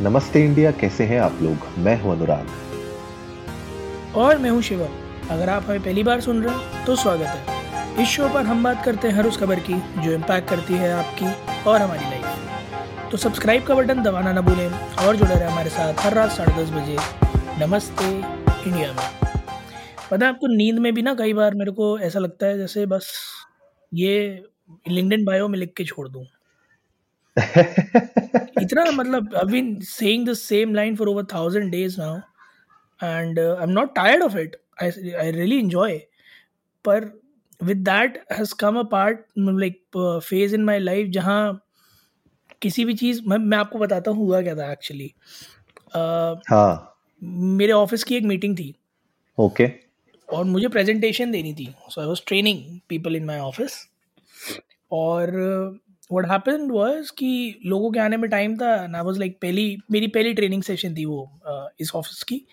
नमस्ते इंडिया, कैसे हैं आप लोग? मैं हूँ अनुराग। और मैं हूँ शिवम। अगर आप हमें पहली बार सुन रहे हैं तो स्वागत है। इस शो पर हम बात करते हैं हर उस खबर की, जो इम्पैक्ट करती है आपकी और हमारी लाइफ तो सब्सक्राइब का बटन दबाना ना भूलें और जुड़े रहे हमारे साथ हर रात साढ़े दस बजे नमस्ते इंडिया में। पता है, आपको नींद में भी ना कई बार मेरे को ऐसा लगता है जैसे बस ये लिंक्डइन बायो में लिख के छोड़ दूँ। इतना मतलब I been saying the same line for over thousand days now and I am not tired of it I I really enjoy पर with that has come a part like phase in my life जहाँ किसी भी चीज़ मैं मैं आपको बताता हूँ हुआ क्या था एक्चुअली हाँ। मेरे ऑफ़िस की एक मीटिंग थी। Okay okay. और मुझे प्रेजेंटेशन देनी थी। So I was training people in my office और व्हाट हैपेंड वाज कि लोगों के आने में टाइम था ना वाज लाइक पहली मेरी पहली ट्रेनिंग सेशन थी वो uh, इस ऑफ़िस की।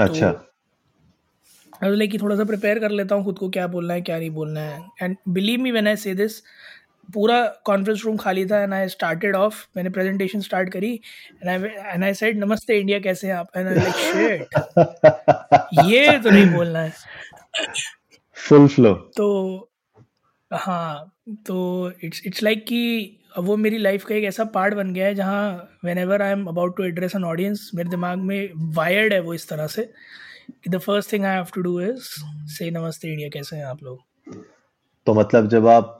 अच्छा। आई वाज लाइक थोड़ा सा प्रिपेयर कर लेता हूँ खुद को क्या बोलना है क्या नहीं बोलना है। And believe me when I say this पूरा कॉन्फ्रेंस रूम खाली था एंड आई स्टार्टेड ऑफ़ मैंने प्रेजेंटेशन स्टार्ट करी and I and I said namaste India कैसे हैं आप? एंड आई लाइक शिट ये तो नहीं बोलना है. फुल फ्लो तो हाँ तो इट्स इट्स लाइक कि अब वो मेरी लाइफ का एक ऐसा पार्ट बन गया है जहाँ whenever I am about to address an audience मेरे दिमाग में वायर्ड है वो इस तरह से कि the first thing I have to do is say namaste India कैसे हैं आप लोग? तो मतलब जब आप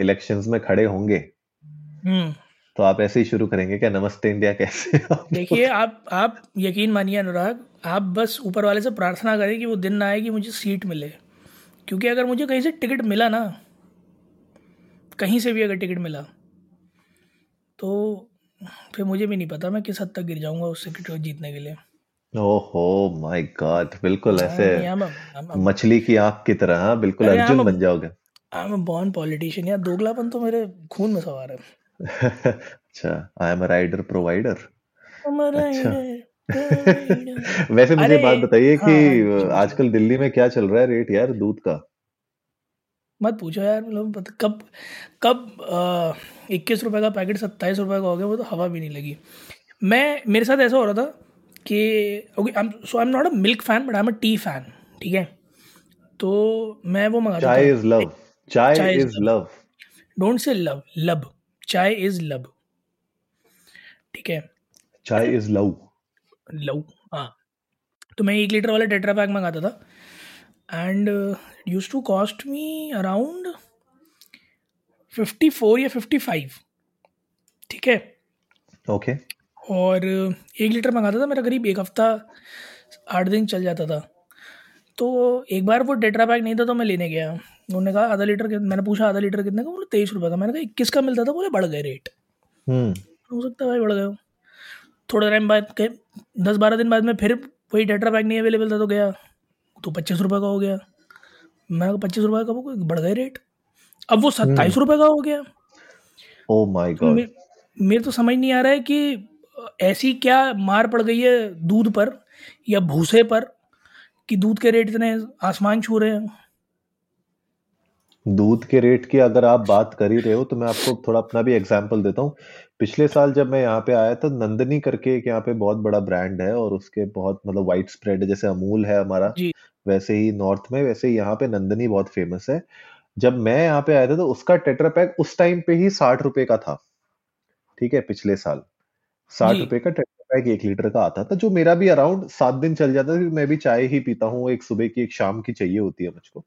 इलेक्शंस uh, में खड़े होंगे हम्म। तो आप ऐसे ही शुरू करेंगे क्या? नमस्ते इंडिया कैसे हैं? देखिए आप आप यकीन मानिए अनुराग आप बस ऊपर वाले से प्रार्थना करें कि वो दिन ना आए कि मुझे सीट मिले। क्योंकि अगर मुझे कहीं से टिकट मिला ना कहीं से भी अगर टिकट मिला तो फिर मुझे भी नहीं पता मैं किस हद तक गिर जाऊँगा उस टिकट जीतने के लिए। ओहो माय गॉड बिल्कुल ऐसे मछली की आँख की तरह हाँ बिल्कुल अर्जुन बन जाओगे। आई एम बॉर्न पॉलिटिशियन यार दोगलापन तो मेरे खून में सवार है। अच्छा I am a rider provider वैसे मुझे बात बताइए हाँ, कि आजकल दिल्ली में क्या चल रहा है रेट यार दूध का? मत पूछो यार मतलब कब कब इक्कीस रुपए का पैकेट सत्ताईस रुपए का हो गया वो तो हवा भी नहीं लगी। मैं मेरे साथ ऐसा हो रहा था कि okay so I am not a milk fan but I am a tea fan ठीक है? तो मैं वो मंगाता चाय is love chai chai is love don't say love love chai is लब ठीक है? चाय इज़ लव। लव हाँ। तो मैं एक लीटर वाला टेट्रा पैक मंगाता था। And use to cost me around fifty four या फिफ्टी फाइव ठीक है? Okay okay. और एक लीटर मंगाता था मेरा करीब एक हफ़्ता आठ दिन चल जाता था। तो एक बार वो डेटरा पैक नहीं था तो मैं लेने गया। उन्होंने कहा आधा लीटर मैंने पूछा आधा लीटर कितने का? बोले तेईस रुपये का। मैंने कहा इक्कीस का मिलता था? बोले बढ़ गए रेट हम्म। हो सकता है भाई बढ़ गए थोड़ा टाइम बाद दस बारह दिन बाद में फिर वही डेटरा पैक नहीं अवेलेबल था तो गया। तो पच्चीस रुपये का हो गया। मैं पच्चीस रुपये का वो बढ़ गए रेट अब वो सत्ताईस रुपये का हो गया। ओ माय गॉड मे- मेरे तो समझ नहीं आ रहा है कि ऐसी क्या मार पड़ गई है दूध पर या भूसे पर कि दूध के रेट इतने आसमान छू रहे हैं। दूध के रेट की अगर आप बात कर ही रहे हो तो मैं आपको थोड़ा अपना भी एग्ज़ाम्पल देता हूँ। पिछले साल जब मैं यहाँ पे आया था नंदनी करके एक यहाँ पे बहुत बड़ा ब्रांड है और उसके बहुत मतलब वाइड स्प्रेड है जैसे अमूल है हमारा जी। वैसे ही नॉर्थ में वैसे यहाँ पे नंदनी बहुत फ़ेमस है। जब मैं यहाँ पे आया था तो उसका टेट्रा पैक उस टाइम पे ही साठ रुपए का था। ठीक है पिछले साल। साठ रुपए का टेट्रा पैक एक लीटर का आता था जो मेरा भी अराउंड सात दिन चल जाता था मैं भी चाय ही पीता हूँ एक सुबह की एक शाम की चाहिए होती है मुझको।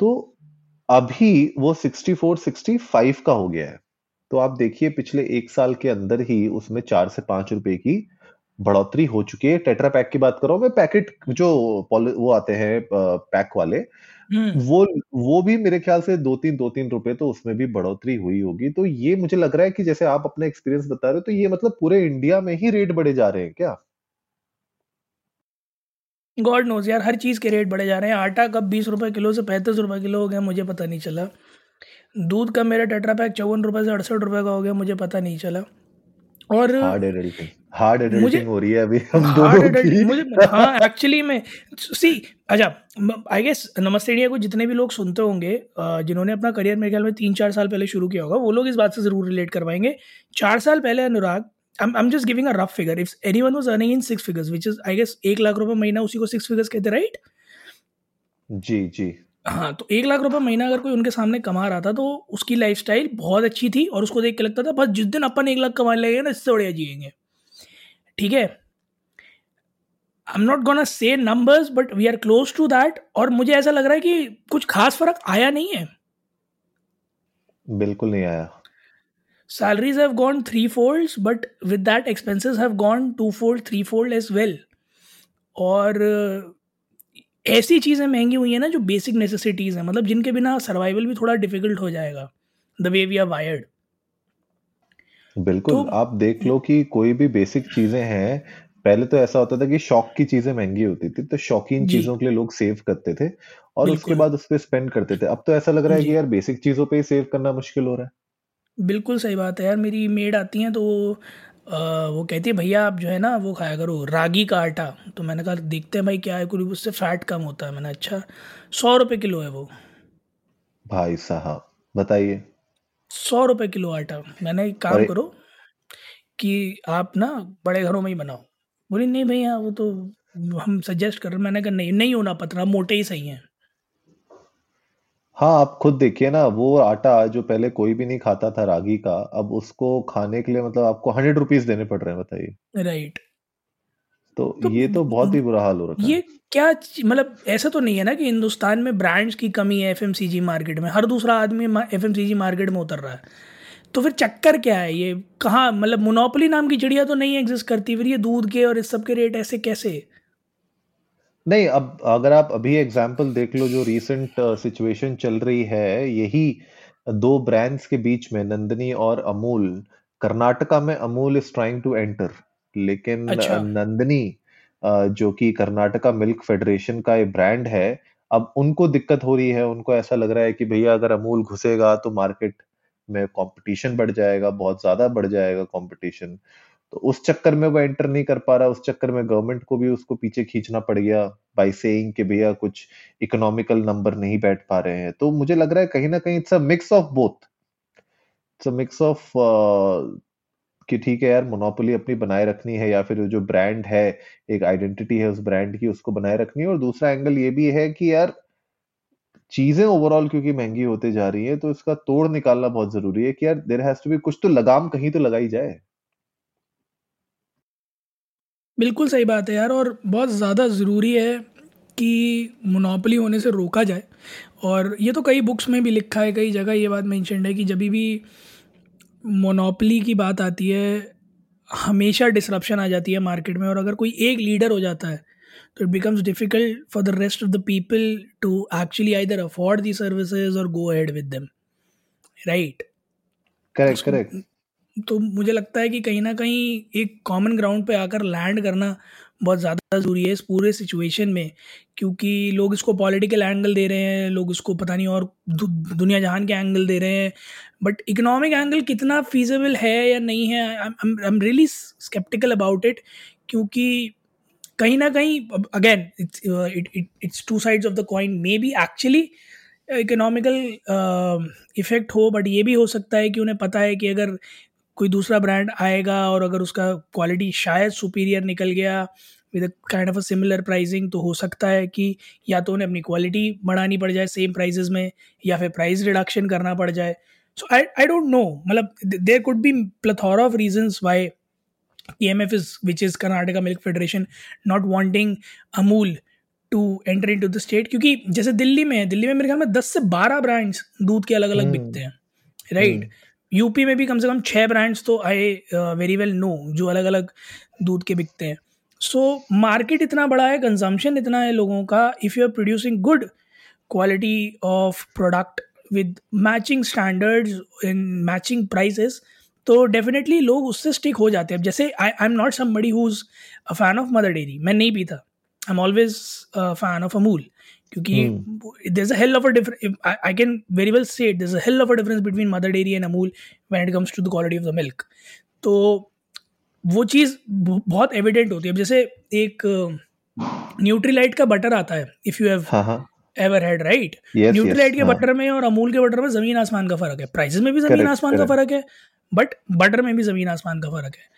तो अभी वो 64 65 का हो गया है। तो आप देखिए पिछले एक साल के अंदर ही उसमें चार से पाँच रुपए की बढ़ोतरी हो चुकी है। टेट्रा पैक की बात कर रहा हूँ मैं पैकेट जो वो आते हैं पैक वाले हम्म। वो वो भी मेरे ख्याल से दो तीन दो तीन रुपए तो उसमें भी बढ़ोतरी हुई होगी। तो ये मुझे लग रहा है कि जैसे आप अपना एक्सपीरियंस बता रहे हो तो ये मतलब पूरे इंडिया में ही रेट बढ़े जा रहे हैं क्या? गॉड नोज़ यार हर चीज़ के रेट बढ़े जा रहे हैं। आटा कब बीस रुपए किलो से पैंतीस रुपए किलो हो गया मुझे पता नहीं चला। दूध का मेरा टेट्रा पैक चौवन रुपए से अड़सठ रुपए का हो गया मुझे पता नहीं चला। और हार्ड एडल्टिंग हार्ड एडल्टिंग हो रही है अभी हम दोनों की। मुझे हाँ एक्चुअली में सी अच्छा आई गेस नमस्ते इंडिया को जितने भी लोग सुनते होंगे जिन्होंने अपना करियर मेरे ख्याल में तीन चार साल पहले शुरू किया होगा वो लोग इस बात से ज़रूर रिलेट कर पाएँगे चार साल पहले अनुराग I'm, I'm just giving a rough figure. If anyone was earning in six figures, which is I guess एक लाख रुपए महीना उसी को सिक्स figures कहते राइट जी जी। हाँ तो एक लाख रुपए महीना अगर कोई उनके सामने कमा रहा था तो उसकी लाइफस्टाइल बहुत अच्छी थी और उसको देख के लगता था बस जिस दिन अपन एक लाख कमाने लगेंगे ना इससे बढ़िया जिएँगे। ठीक है? I am not gonna say numbers but we are close to that और मुझे ऐसा लग रहा है कि कुछ खास फ़र्क आया नहीं है। बिल्कुल नहीं आया। Salaries have gone threefolds but with that expenses have gone twofold threefold as well और ऐसी चीज़ें महँगी हुई हैं ना जो बेसिक नेसेसिटीज़ हैं मतलब जिनके बिना सर्वाइवल भी थोड़ा डिफ़िकल्ट हो जाएगा the way we are wired बिल्कुल तो आप देख लो कि कोई भी बेसिक चीज़ें हैं पहले तो ऐसा होता था कि शौक की चीज़ें महँगी होती थी तो शौकीन चीज़ों के लिए लोग सेव करते थे और उसके बाद उस पर स्पेंड करते थे। अब तो ऐसा लग रहा है कि यार बेसिक चीज़ों पे ही सेव करना मुश्किल हो रहा है। बिल्कुल सही बात है यार मेरी मेड आती हैं तो वो कहती है भैया आप जो है ना वो खाया करो रागी का आटा। तो मैंने कहा देखते हैं भाई क्या है कुछ उससे फैट कम होता है। मैंने अच्छा सौ रुपये किलो है वो। भाई साहब बताइए। सौ रुपये किलो आटा। मैंने एक काम करो कि आप ना बड़े घरों में ही बनाओ। बोली नहीं भैया वो तो हम सजेस्ट कर रहे हैं। मैंने कहा नहीं नहीं होना पतला मोटे ही सही हैं। हाँ आप खुद देखिए ना वो आटा जो पहले कोई भी नहीं खाता था रागी का अब उसको खाने के लिए मतलब आपको हंड्रेड रुपीज़ देने पड़ रहे हैं बताइए। राइट तो तो ये तो बहुत ही बुरा हाल हो रखा है। ये क्या ची- मतलब ऐसा तो नहीं है ना कि हिंदुस्तान में ब्रांड्स की कमी है एफएमसीजी मार्केट में हर दूसरा आदमी एफएमसीजी मार्केट में उतर रहा है। तो फिर चक्कर क्या है ये? कहाँ मतलब मोनोपोली नाम की चिड़िया तो नहीं एग्जिस्ट करती फिर ये दूध के और इस सब के रेट ऐसे कैसे? नहीं अब अगर आप अभी एग्ज़ाम्पल देख लो जो रिसेंट सिचुएशन चल रही है यही दो ब्रांड्स के बीच में नंदनी और अमूल कर्नाटका में Amul is trying to enter लेकिन अच्छा। नंदनी जो कि कर्नाटका मिल्क फेडरेशन का एक ब्रांड है अब उनको दिक्कत हो रही है उनको ऐसा लग रहा है कि भैया अगर अमूल घुसेगा तो मार्केट में कंपटीशन बढ़ जाएगा बहुत ज़्यादा बढ़ जाएगा कंपटीशन तो उस चक्कर में वो एंटर नहीं कर पा रहा, उस चक्कर में गवर्नमेंट को भी उसको पीछे खींचना पड़ गया बाय सेइंग कि भैया कुछ इकोनॉमिकल नंबर नहीं बैठ पा रहे हैं। तो मुझे लग रहा है कहीं ना कहीं it's a mix of both it's a mix of कि ठीक है यार मोनोपोली अपनी बनाए रखनी है या फिर जो ब्रांड है, एक आइडेंटिटी है उस ब्रांड की, उसको बनाए रखनी है। और दूसरा एंगल ये भी है कि यार, चीज़ें ओवरऑल क्योंकि महँगी होते जा रही है तो इसका तोड़ निकालना बहुत ज़रूरी है कि यार देर हैज़ टू बी कुछ तो लगाम कहीं तो लगाई जाए। बिल्कुल सही बात है यार, और बहुत ज़्यादा ज़रूरी है कि मोनोपोली होने से रोका जाए। और ये तो कई बुक्स में भी लिखा है, कई जगह ये बात मेंशनड है कि जब भी मोनोपोली की बात आती है, हमेशा डिसरप्शन आ जाती है मार्केट में, और अगर कोई एक लीडर हो जाता है तो it becomes difficult for the rest of the people to actually either afford the services और go ahead with them right correct correct तो मुझे लगता है कि कहीं ना कहीं एक कॉमन ग्राउंड पे आकर लैंड करना बहुत ज़्यादा ज़रूरी है इस पूरे सिचुएशन में क्योंकि लोग इसको पॉलिटिकल एंगल दे रहे हैं लोग इसको पता नहीं और दु, दुनिया जहान के एंगल दे रहे हैं बट इकोनॉमिक एंगल कितना फीजेबल है या नहीं है I am really sceptical about it क्योंकि कहीं ना कहीं again it's it's two sides of the coin maybe actually economical effect हो बट ये भी हो सकता है कि उन्हें पता है कि अगर कोई दूसरा ब्रांड आएगा और अगर उसका क्वालिटी शायद सुपीरियर निकल गया with kind of a similar pricing तो हो सकता है कि या तो उन्हें अपनी क्वालिटी बढ़ानी पड़ जाए सेम प्राइजेस में या फिर प्राइस रिडक्शन करना पड़ जाए। सो आई आई डोंट नो मतलब there could be plethora of reasons why TMF is which is Karnataka Milk Federation not wanting Amul to enter into the state. क्योंकि जैसे दिल्ली में दिल्ली में मेरे ख्याल में दस से बारह ब्रांड्स दूध के अलग अलग हम्म। बिकते हैं राइट हम्म। यूपी में भी कम से कम छः ब्रांड्स तो आई वेरी वेल नो जो अलग अलग दूध के बिकते हैं। सो मार्केट इतना बड़ा है कंजम्पशन इतना है लोगों का if you are producing good quality of product with matching standards in matching prices तो डेफिनेटली लोग उससे स्टिक हो जाते हैं। जैसे I I am not somebody who is a fan of Mother Dairy मैं नहीं पीता। I am always fan of Amul क्योंकि there a hell of a difference I can very well say there a hell of a difference between Mother Dairy and Amul when it comes to the quality of the milk तो वो चीज़ बहुत evident होती है। अब जैसे एक Nutrilite का butter आता है इफ़ यू हैव हाँ हाँ। एवर हैड राइट न्यूट्रीलाइट के हाँ. बटर में और अमूल के बटर में ज़मीन आसमान का फ़र्क है। प्राइसेस में भी ज़मीन आसमान का फ़र्क है बट बटर में भी ज़मीन आसमान का फ़र्क है।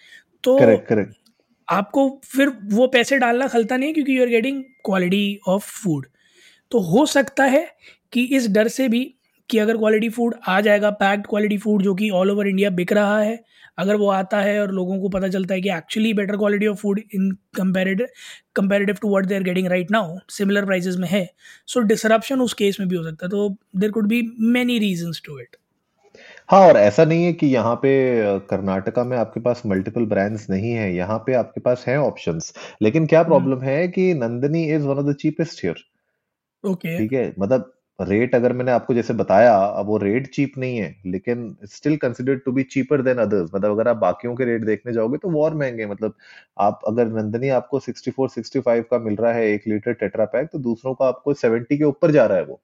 तो करेक्ट करेक्ट आपको फिर वो पैसे डालना खलता नहीं है क्योंकि you are getting quality of food तो हो सकता है कि इस डर से भी कि अगर क्वालिटी फ़ूड आ जाएगा पैक्ड क्वालिटी फ़ूड जो कि ऑल ओवर इंडिया बिक रहा है अगर वो आता है और लोगों को पता चलता है कि actually better quality of food in comparative comparative to what they are getting right now similar prices में है सो डिसरप्शन उस केस में भी हो सकता है तो there could be many reasons to it हाँ और ऐसा नहीं है कि यहाँ पे कर्नाटका में आपके पास मल्टीपल ब्रांड्स नहीं है यहाँ पे आपके पास हैं ऑप्शंस लेकिन क्या प्रॉब्लम है कि Nandini is one of the cheapest here okay. ठीक है मतलब रेट अगर मैंने आपको जैसे बताया, अब वो रेट चीप नहीं है, लेकिन still considered to be cheaper than others मतलब अगर आप बाकियों के रेट देखने जाओगे तो वो और महँगे मतलब आप, अगर नंदनी आपको 64 65 का मिल रहा है एक लीटर टेट्रा पैक तो दूसरों का आपको 70 के ऊपर जा रहा है वो।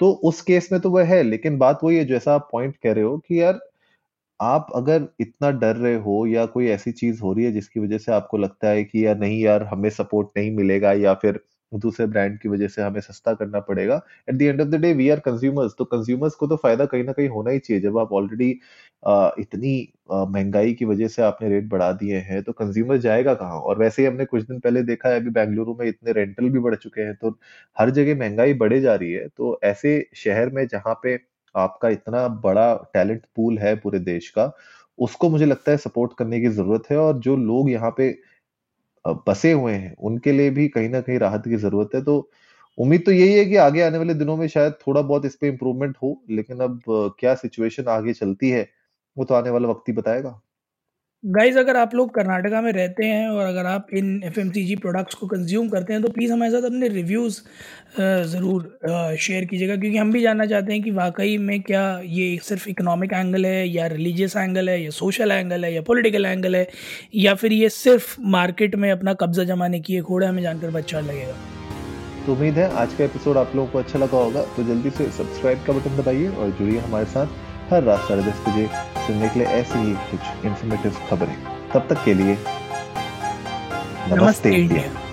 तो उस केस में तो वह है, लेकिन बात वही है, जैसा आप पॉइंट कह रहे हो कि यार, आप अगर इतना डर रहे हो या कोई ऐसी चीज़ हो रही है जिसकी वजह से आपको लगता है कि यार, नहीं यार, हमें सपोर्ट नहीं मिलेगा या फिर दूसरे ब्रांड की वजह से हमें सस्ता करना पड़ेगा। At the end of the day we are consumers तो कंज्यूमर्स को तो फ़ायदा कहीं ना कहीं होना ही चाहिए। जब आप ऑलरेडी इतनी महँगाई की वजह से आपने रेट बढ़ा दिए हैं तो कंज्यूमर जाएगा कहाँ? और वैसे ही हमने कुछ दिन पहले देखा है, अभी बेंगलुरु में इतने रेंटल भी बढ़ चुके हैं तो हर जगह महँगाई बढ़े जा रही है। तो ऐसे शहर में जहाँ पे आपका इतना बड़ा टैलेंट पूल है पूरे देश का, उसको मुझे लगता है सपोर्ट करने की ज़रूरत है। और जो लोग यहाँ पे बसे हुए हैं, उनके लिए भी कहीं ना कहीं राहत की ज़रूरत है। तो उम्मीद तो यही है कि आगे आने वाले दिनों में शायद थोड़ा बहुत इस पे इम्प्रूवमेंट हो, लेकिन अब क्या सिचुएशन आगे चलती है, वो तो आने वाला वक्त ही बताएगा। गाइज़ अगर आप लोग कर्नाटका में रहते हैं और अगर आप इन एफ़ प्रोडक्ट्स को कंज्यूम करते हैं तो प्लीज़ हमारे साथ अपने रिव्यूज़ ज़रूर शेयर कीजिएगा। क्योंकि हम भी जानना चाहते हैं कि वाकई में क्या ये सिर्फ़ इकोनॉमिक एंगल है या रिलीजियस एंगल है या सोशल एंगल है या पॉलिटिकल एंगल है, या फिर ये सिर्फ़ मार्केट में अपना कब्जा जमाने की एक होड़ हमें जानकर अच्छा लगेगा। तो उम्मीद है आज का एपिसोड आप लोगों को अच्छा लगा होगा। तो जल्दी से सब्सक्राइब का बटन दबाइए और जुड़िए हमारे साथ। हर रात साढ़े दस बजे सुनने के लिए ऐसी ही कुछ इंफॉर्मेटिव खबरें। तब तक के लिए नमस्ते इंडिया।